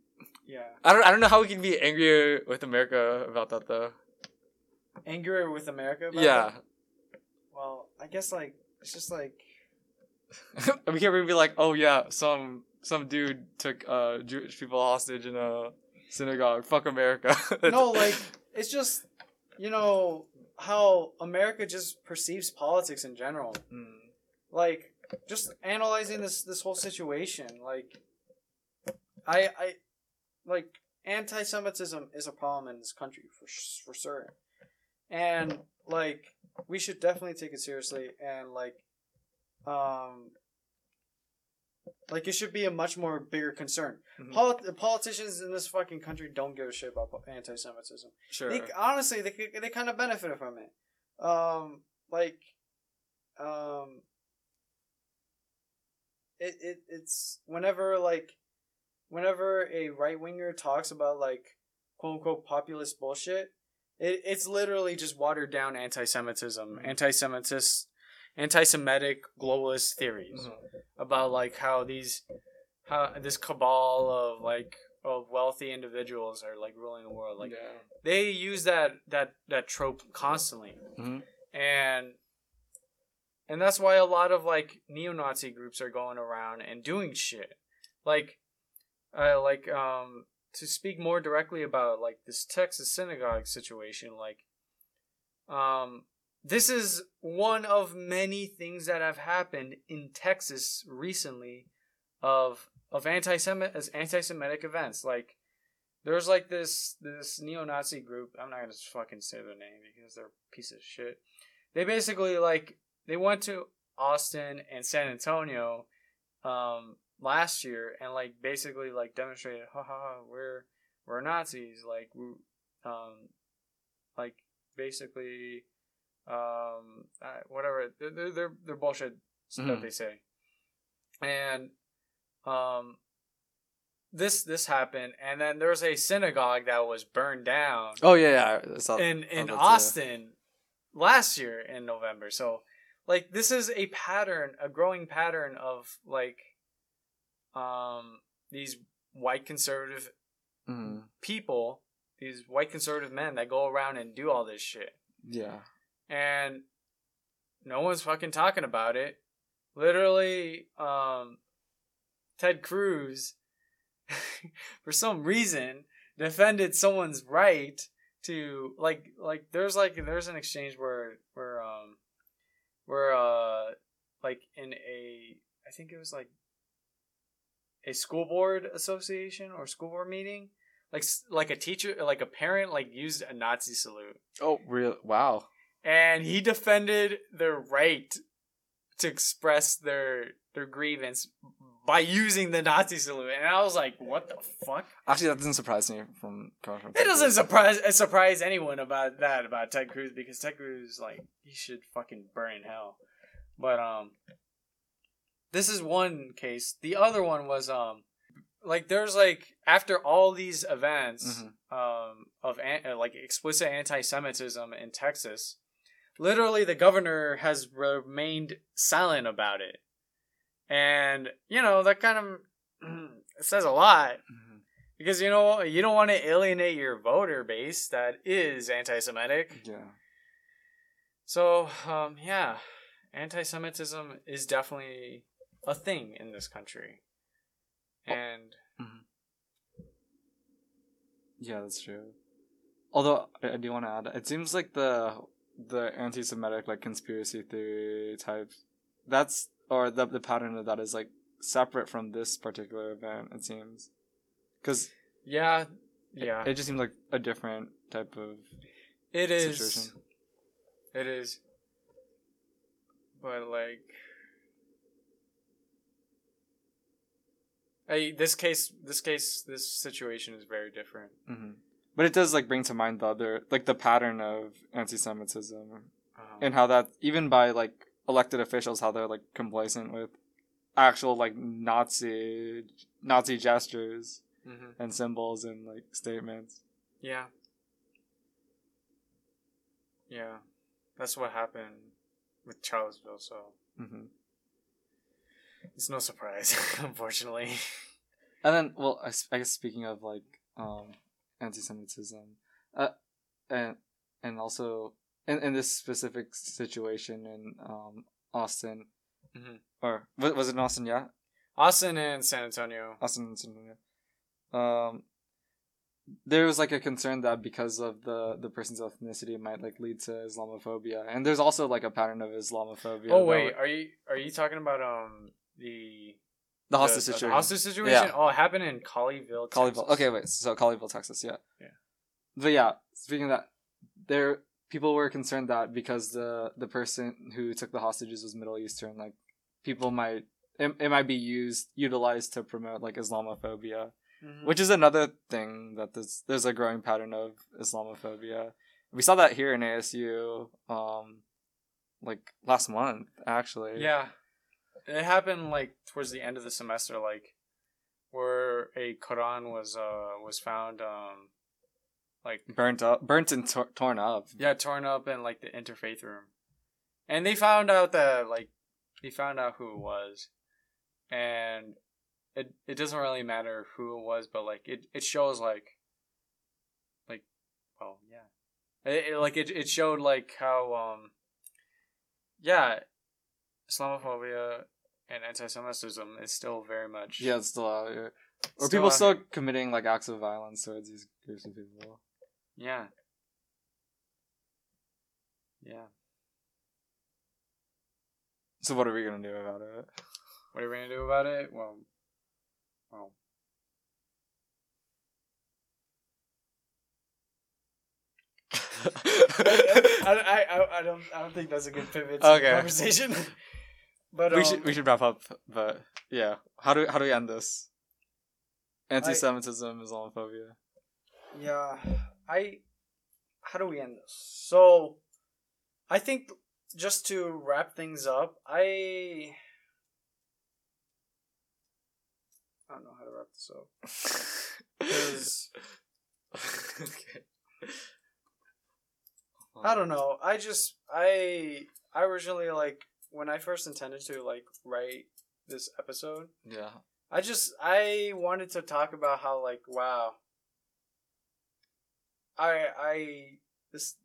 yeah. I don't. I don't know how we can be angrier with America about that though. Angrier with America. About Yeah, that? Well, I guess like it's just like we can't really be like, oh yeah, some some dude took uh Jewish people hostage in a synagogue. Fuck America. no, like it's just you know how America just perceives politics in general. Mm. Like just analyzing this this whole situation, like I I like anti-Semitism is a problem in this country for for certain, and like we should definitely take it seriously and like um like it should be a much more bigger concern. Mhm. Polit- politicians in this fucking country don't give a shit about anti-Semitism. Sure. They honestly they they kind of benefited from it. Um, like, um, it, it it's whenever like, whenever a right winger talks about like quote unquote populist bullshit, it it's literally just watered down anti-Semitism, anti-Semitist, anti-Semitic globalist theories Mhm. about like how these how this cabal of like of wealthy individuals are like ruling the world like yeah. they use that that that trope constantly Mhm. and and that's why a lot of like neo-nazi groups are going around and doing shit like uh like um to speak more directly about like this texas synagogue situation like um this is one of many things that have happened in texas recently of of anti-Semit as anti-Semitic events. Like there's like this this neo-Nazi group. I'm not gonna fucking say their name because they're a piece of shit. They basically like they went to Austin and San Antonio um last year and like basically like demonstrated ha, ha we're we're Nazis like we um like basically um uh, whatever they're they're they're, bullshit that Mhm. they say and um this this happened and then there's a synagogue that was burned down Oh yeah, yeah. Saw- in in Austin last year in November. So like this is a pattern, a growing pattern of like um these white conservative mhm. people, these white conservative men that go around and do all this shit. Yeah. And no one's fucking talking about it. Literally um Ted Cruz for some reason defended someone's right to like like there's like there's an exchange where where um where uh like in a I think it was like a school board association or school board meeting like like a teacher like a parent like used a Nazi salute Oh, real? Wow. And he defended their right to express their their grievance by using the Nazi salute and I was like what the fuck Actually, that doesn't surprise me from coming from. It doesn't surprise surprise anyone about that about Ted Cruz because Ted Cruz like he should fucking burn in hell. But um this is one case. The other one was um like there's like after all these events Mhm. um of an- like explicit anti-Semitism in Texas, literally the governor has remained silent about it. And you know, that kind of says a lot Mhm. because you know you don't want to alienate your voter base that is anti-Semitic. Yeah. So um, yeah, anti-Semitism is definitely a thing in this country, and Yeah, that's true. Although I do want to add, it seems like the the anti-Semitic like conspiracy theory type, that's or the the pattern of that is like separate from this particular event. It seems, because yeah, yeah, it just seems like a different type of it is. situation. It is. But like. Hey, this case, this case, this situation is very different. hmm But it does like bring to mind the other like the pattern of anti-Semitism Um, and how that even by like elected officials how they're like complacent with actual like Nazi Nazi gestures mhm. and symbols and like statements. Yeah. Yeah. That's what happened with Charlottesville, so hmm it's no surprise, unfortunately. And then, well, I guess speaking of like um, anti-Semitism, uh, and and also in, in this specific situation in um, Austin, Mhm. or was, was it in Austin? Yeah, Austin and San Antonio. Austin, and San Antonio. Um, there was like a concern that because of the the person's ethnicity it might like lead to Islamophobia, and there's also like a pattern of Islamophobia. Oh wait, would- are you are you talking about um the the hostage the, the situation. hostage situation? Yeah. Oh, it happened in Colleyville. Colleyville. Texas. Okay, wait. So Colleyville, Texas. Yeah. Yeah. But yeah, speaking of that, there people were concerned that because the the person who took the hostages was Middle Eastern, like people might it, it might be used utilized to promote like Islamophobia, Mhm. which is another thing that there's there's a growing pattern of Islamophobia. We saw that here in ASU, um, like last month actually. Yeah, it happened like towards the end of the semester, like where a Quran was uh was found um like burnt up, burnt and tor- torn up. yeah torn up in like the interfaith room, and they found out that like they found out who it was, and it it doesn't really matter who it was, but like it it shows like like well yeah, it, it like it it showed like how um yeah Islamophobia and anti-Semitism is still very much Yeah, it's still out here. Or Still people out still here. committing like acts of violence towards these groups of people. yeah yeah. So what are we gonna do about it? What are we gonna do about it? Well, well. I, I, I don't I don't think that's a good pivot to Okay. the conversation. But we um, should we should wrap up. But yeah, how do how do we end this? Anti-Semitism, Islamophobia. Yeah, I. How do we end this? So, I think just to wrap things up, I. I don't know how to wrap this up. okay. I don't know. I just I I originally like when I first intended to like write this episode. Yeah. I just I wanted to talk about how like wow. I I this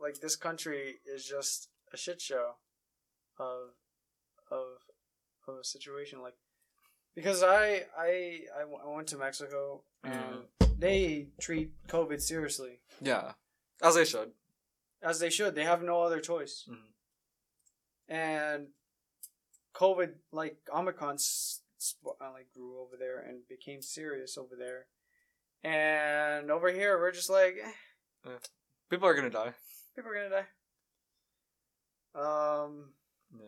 like this country is just a shit show of of of a situation like because I I I, w- I went to Mexico and they treat COVID seriously Yeah. As they should. as they should. They have no other choice. Mhm. And COVID, like Omicron, uh, like grew over there and became serious over there. And over here, we're just like, eh, People are gonna die. people are gonna die. Um, Yeah.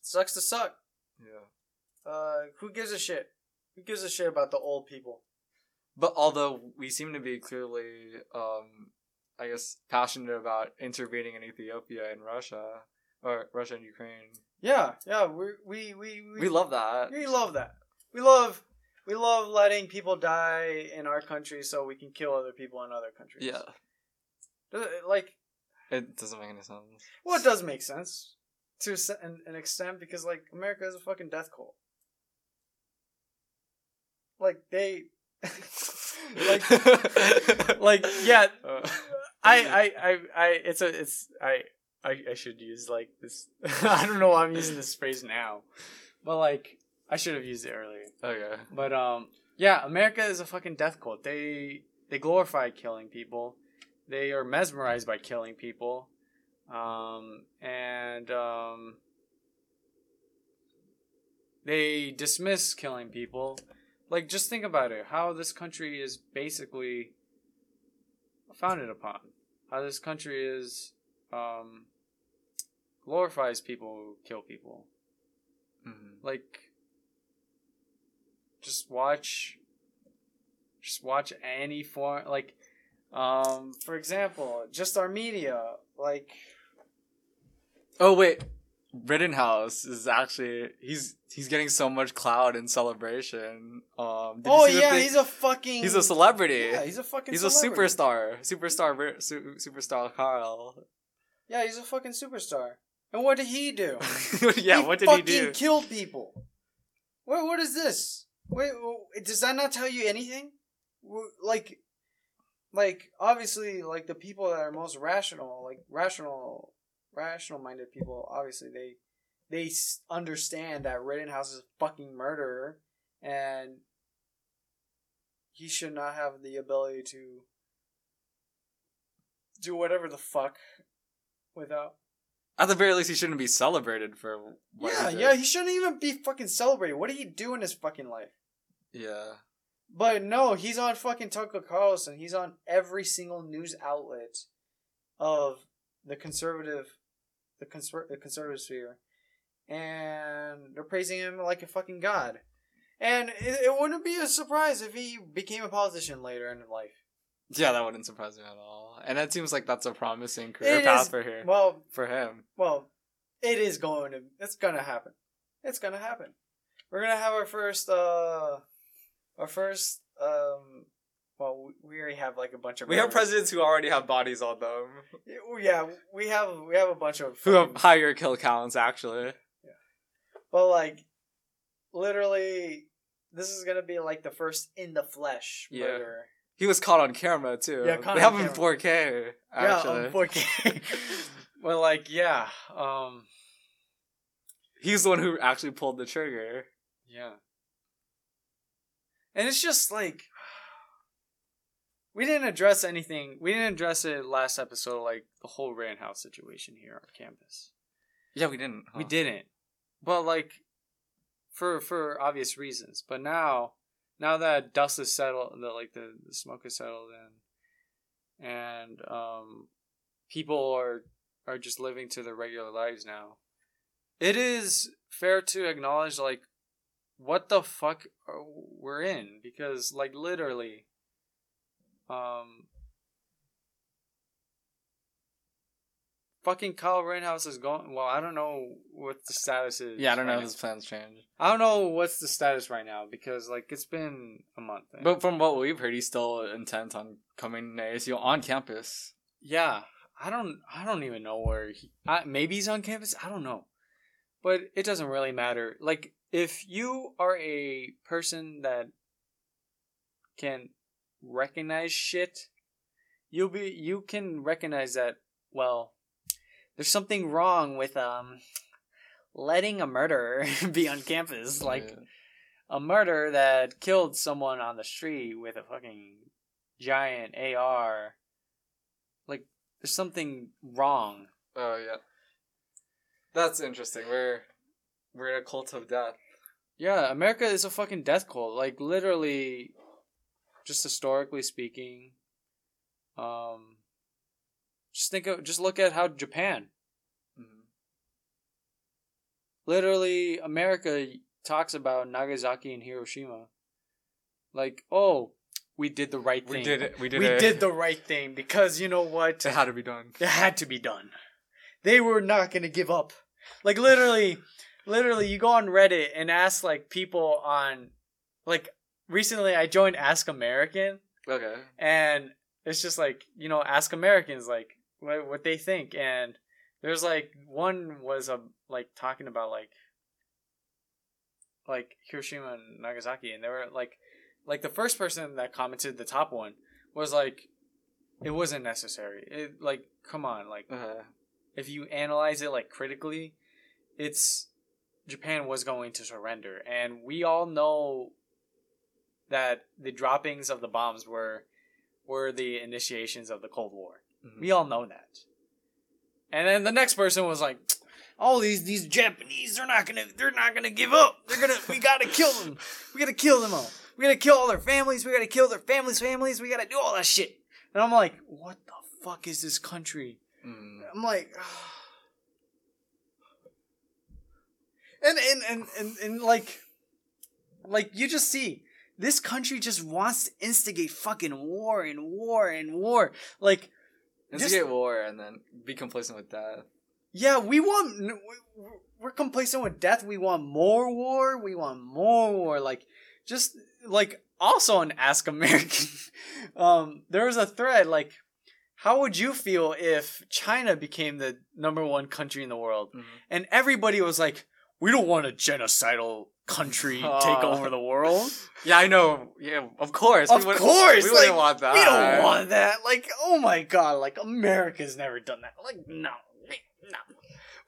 sucks to suck. Yeah. Uh, who gives a shit? Who gives a shit about the old people? But although we seem to be clearly, um, I guess, passionate about intervening in Ethiopia and Russia, or Russia and Ukraine, Yeah, yeah, we we we we, we love that. we love that. We love we love letting people die in our country so we can kill other people in other countries. Yeah. Like It doesn't make any sense. Well, it does make sense to an, an extent because like America is a fucking death cult. Like they, like, like yeah. Uh, I, I, I, I, it's a, it's I, I, I should use like this. I don't know why I'm using this phrase now, but like I should have used it earlier. okay. But um, yeah, America is a fucking death cult. They they glorify killing people. They are mesmerized by killing people, um, and um, they dismiss killing people. Like, just think about it. How this country is basically founded upon. How this country is um, glorifies people who kill people Mhm. like just watch just watch any form like um for example just our media like Oh wait, Rittenhouse is actually he's he's getting so much cloud and celebration. Um, oh yeah he's a fucking he's a celebrity. yeah he's a fucking he's celebrity. a superstar, superstar, superstar Carl. yeah he's a fucking superstar and what did he do yeah, He what did he fucking do? killed people what what is this wait does that not tell you anything like like obviously like the people that are most rational like rational rational minded people obviously they they understand that Rittenhouse is a fucking murderer and he should not have the ability to do whatever the fuck without. At the very least, he shouldn't be celebrated for what yeah, he did. yeah, he shouldn't even be fucking celebrated. What did he do in his fucking life? yeah. But no, he's on fucking Tucker Carlson. He's on every single news outlet of the conservative, the, conser- the conservative sphere, and they're praising him like a fucking god. And it, it wouldn't be a surprise if he became a politician later in life. Yeah, that wouldn't surprise me at all. And it seems like that's a promising career It path is- for here. Well, for him. well, it is going to. It's gonna happen. It's gonna happen. We're gonna have our first. uh Our first. um Well, we- we already have like a bunch of. We have presidents who already have bodies on them. Yeah, we have we have a bunch of Who have higher kill counts, actually. Yeah, but like literally this is gonna be like the first in the flesh Yeah. murder. He was caught on camera, too. Yeah, caught we on have him in camera. 4K, actually. Yeah, on 4K. well, like yeah, um, He's the one who actually pulled the trigger. yeah, and it's just like we didn't address anything. We didn't address it last episode, like the whole Rittenhouse situation here on campus. Yeah, we didn't. We didn't. But like for for obvious reasons. But now now that dust is settled the like the, the smoke is settled in and um people are are just living to their regular lives now. It is fair to acknowledge like what the fuck we're in because like literally um fucking Kyle Rittenhouse is going well I don't know what the status is Yeah, I don't know if his plans changed. I don't know what's the status right now because like it's been a month. eh? But from what we've heard, he's still intent on coming to ASU on campus. yeah, I don't I don't even know where he I, maybe he's on campus. I don't know. But it doesn't really matter. Like if you are a person that can recognize shit, you'll be you can recognize that well there's something wrong with um letting a murderer be on campus like Yeah. a murder that killed someone on the street with a fucking giant AR. Like, there's something wrong. Oh yeah. That's interesting. We're we're in a cult of death. Yeah, America is a fucking death cult. Like, literally, just historically speaking, um, just think of, just look at how Japan, Mhm. literally, America talks about Nagasaki and Hiroshima. Like, oh, we did the right thing. We did it. We did we it. did the right thing because you know what? It had to be done. It had to be done. They were not going to give up. Like literally, literally, you go on Reddit and ask like people on, like recently I joined Ask American Okay. and it's just like you know Ask Americans like what what they think. And there's like one was a like talking about like like Hiroshima and Nagasaki and they were like like the first person that commented the top one was like it wasn't necessary. It like come on like Uh, if you analyze it like critically, it's Japan was going to surrender, and we all know that the droppings of the bombs were were the initiations of the Cold War. Mhm. We all know that. And then the next person was like, "Oh, these these Japanese, they're not gonna they're not gonna give up. They're gonna we gotta kill them. We gotta kill them all. We gotta kill all their families. We gotta kill their families' families. We gotta do all that shit." And I'm like, "What the fuck is this country?" Mm. I'm like, and and and and, and like, like you just see this country just wants to instigate fucking war and war and war. Like, Instigate Just- war and then be complacent with death. yeah, we want we- we're complacent with death. We want more war. We want more war. Like, just like also on Ask American, um, there was a thread like. How would you feel if China became the number one country in the world? Mhm. and everybody was like, "We don't want a genocidal country take Uh, over the world. Yeah, I know. Yeah, of course. Of wouldn't- course, we wouldn't want that. We don't want that. Like, oh my god, like America's never done that. Like, no, we- no,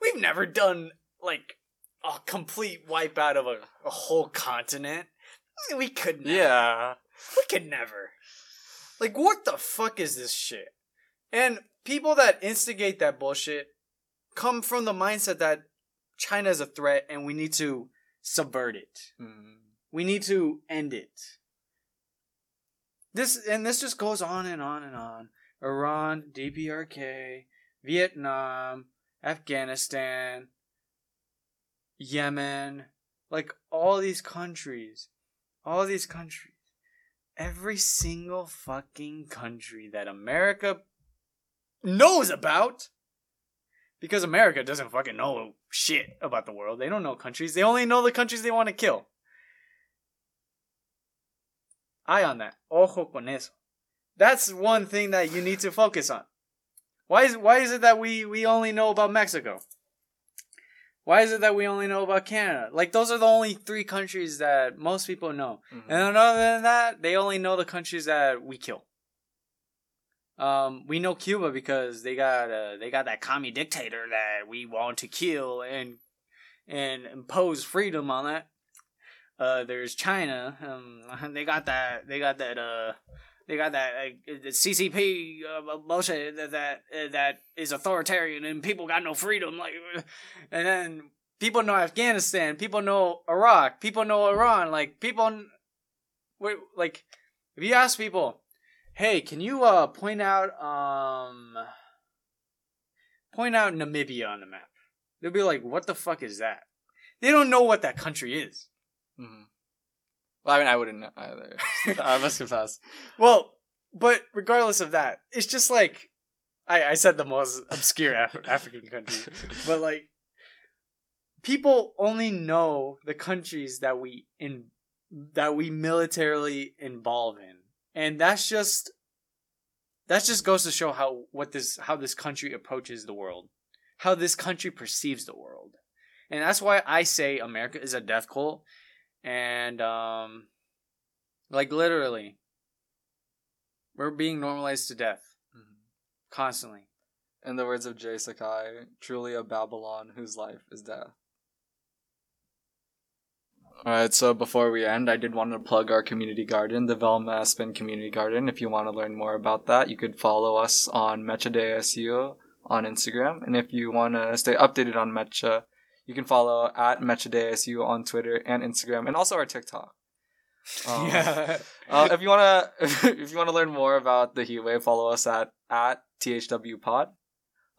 we've never done like a complete wipe out of a, a whole continent. We couldn't. Yeah, We could never. Like, what the fuck is this shit? And people that instigate that bullshit come from the mindset that China is a threat and we need to subvert it. Mm. We need to end it. This and this just goes on and on and on. Iran, DPRK, Vietnam, Afghanistan, Yemen, like all these countries, all these countries, every single fucking country that America knows about because America doesn't fucking know shit about the world. They don't know countries. They only know the countries they want to kill. Eye on that. Ojo con eso. That's one thing that you need to focus on. Why is why is it that we we only know about Mexico? Why is it that we only know about Canada? Like those are the only three countries that most people know. Mhm. And other than that, they only know the countries that we kill. Um, we know Cuba because they got uh, they got that commie dictator that we want to kill and and impose freedom on that. Uh, there's China. Um, they got that. They got that. Uh, they got that uh, the CCP uh, bullshit that that uh, that is authoritarian and people got no freedom. Like, and then people know Afghanistan. People know Iraq. People know Iran. Like people, like if you ask people, hey, can you uh point out um point out Namibia on the map? They'll be like, what the fuck is that? They don't know what that country is. Mhm. Well, I mean, I wouldn't know either. I must confess. Well, but regardless of that, it's just like I, I said the most obscure Af- African country, but like people only know the countries that we in that we militarily involve in, and that's just that just goes to show how what this how this country approaches the world, how this country perceives the world, and that's why I say America is a death cult, and um, like literally, we're being normalized to death Mhm. constantly. In the words of J. Sakai, truly a Babylon whose life is death. Alright, so before we end, I did want to plug our community garden, the Velma Aspen Community Garden. If you want to learn more about that, you could follow us on Mecha de ASU on Instagram. And if you want to stay updated on Mecha, you can follow at Mecha de ASU on Twitter and Instagram, and also our TikTok. Um, yeah. uh, if you wanna if you wanna learn more about the heat wave, follow us at at thw pod.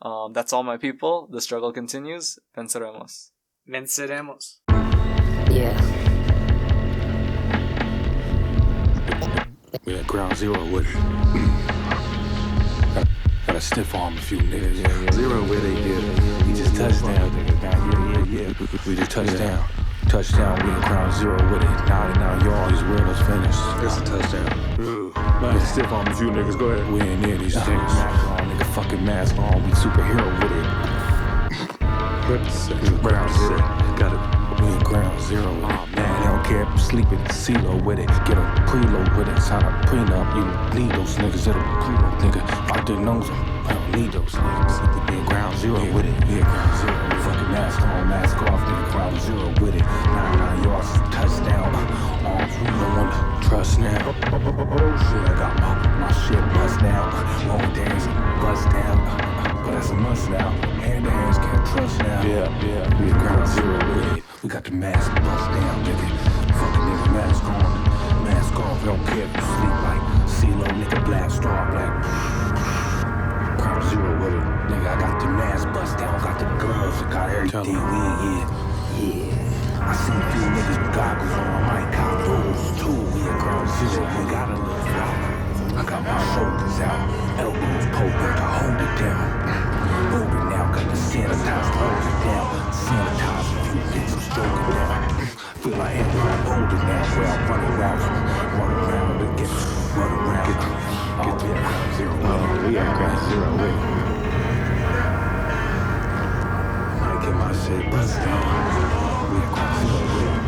Um, that's all, my people. The struggle continues. Venceremos. Venceremos. Yeah. We at ground zero with it. Got- Got a stiff arm a few niggas. Zero where they get. We just touched down. Yeah, yeah, yeah. We just touched down. Touchdown, we at ground zero with it. 99 yards, these weirdos finished. It's a touchdown. Got a stiff arm a few niggas. Go ahead. We ain't near these niggas. Mask on, nigga, fucking mask on. We superhero with it. Represent ground zero. Got it. Ground zero. Oh man, they don't care if I'm sleeping. CeeLo with it. Get a preload with it. Sign a prenup. You need those niggas that'll prenup, nigga. I didn't know them, I don't need those niggas. In ground zero with it. In ground zero. Fucking mask on, mask off. Nigga, ground zero with it. Nine nine yards, touchdown. Arms, we don't want to trust now. Oh, oh, oh, oh shit, I got my, my shit bust down. Long dance, bust down. But that's a must now. Hand to hands can't trust now. Yeah, yeah. We ground zero with it. We got the mask bust down, nigga. Fucking nigga mask on. Mask off, don't care if you sleep like CeeLo, nigga, blast off like ground zero with it. Nigga, I got the mask bust down, got the gloves, I got everything. We in, yeah. Yeah. I seen a few niggas with goggles on. I might cop those too. We at ground zero. We got a little fly. I got my shoulders out, elbows poking to hold it down. Got the sanitize, hold down. Sanitize a few I'm stroking down. Feel like I'm older now, where I run around, run around and run around, get, get ground zero. We at ground zero, wait. Might get my shit bust down. We ground zero, wait.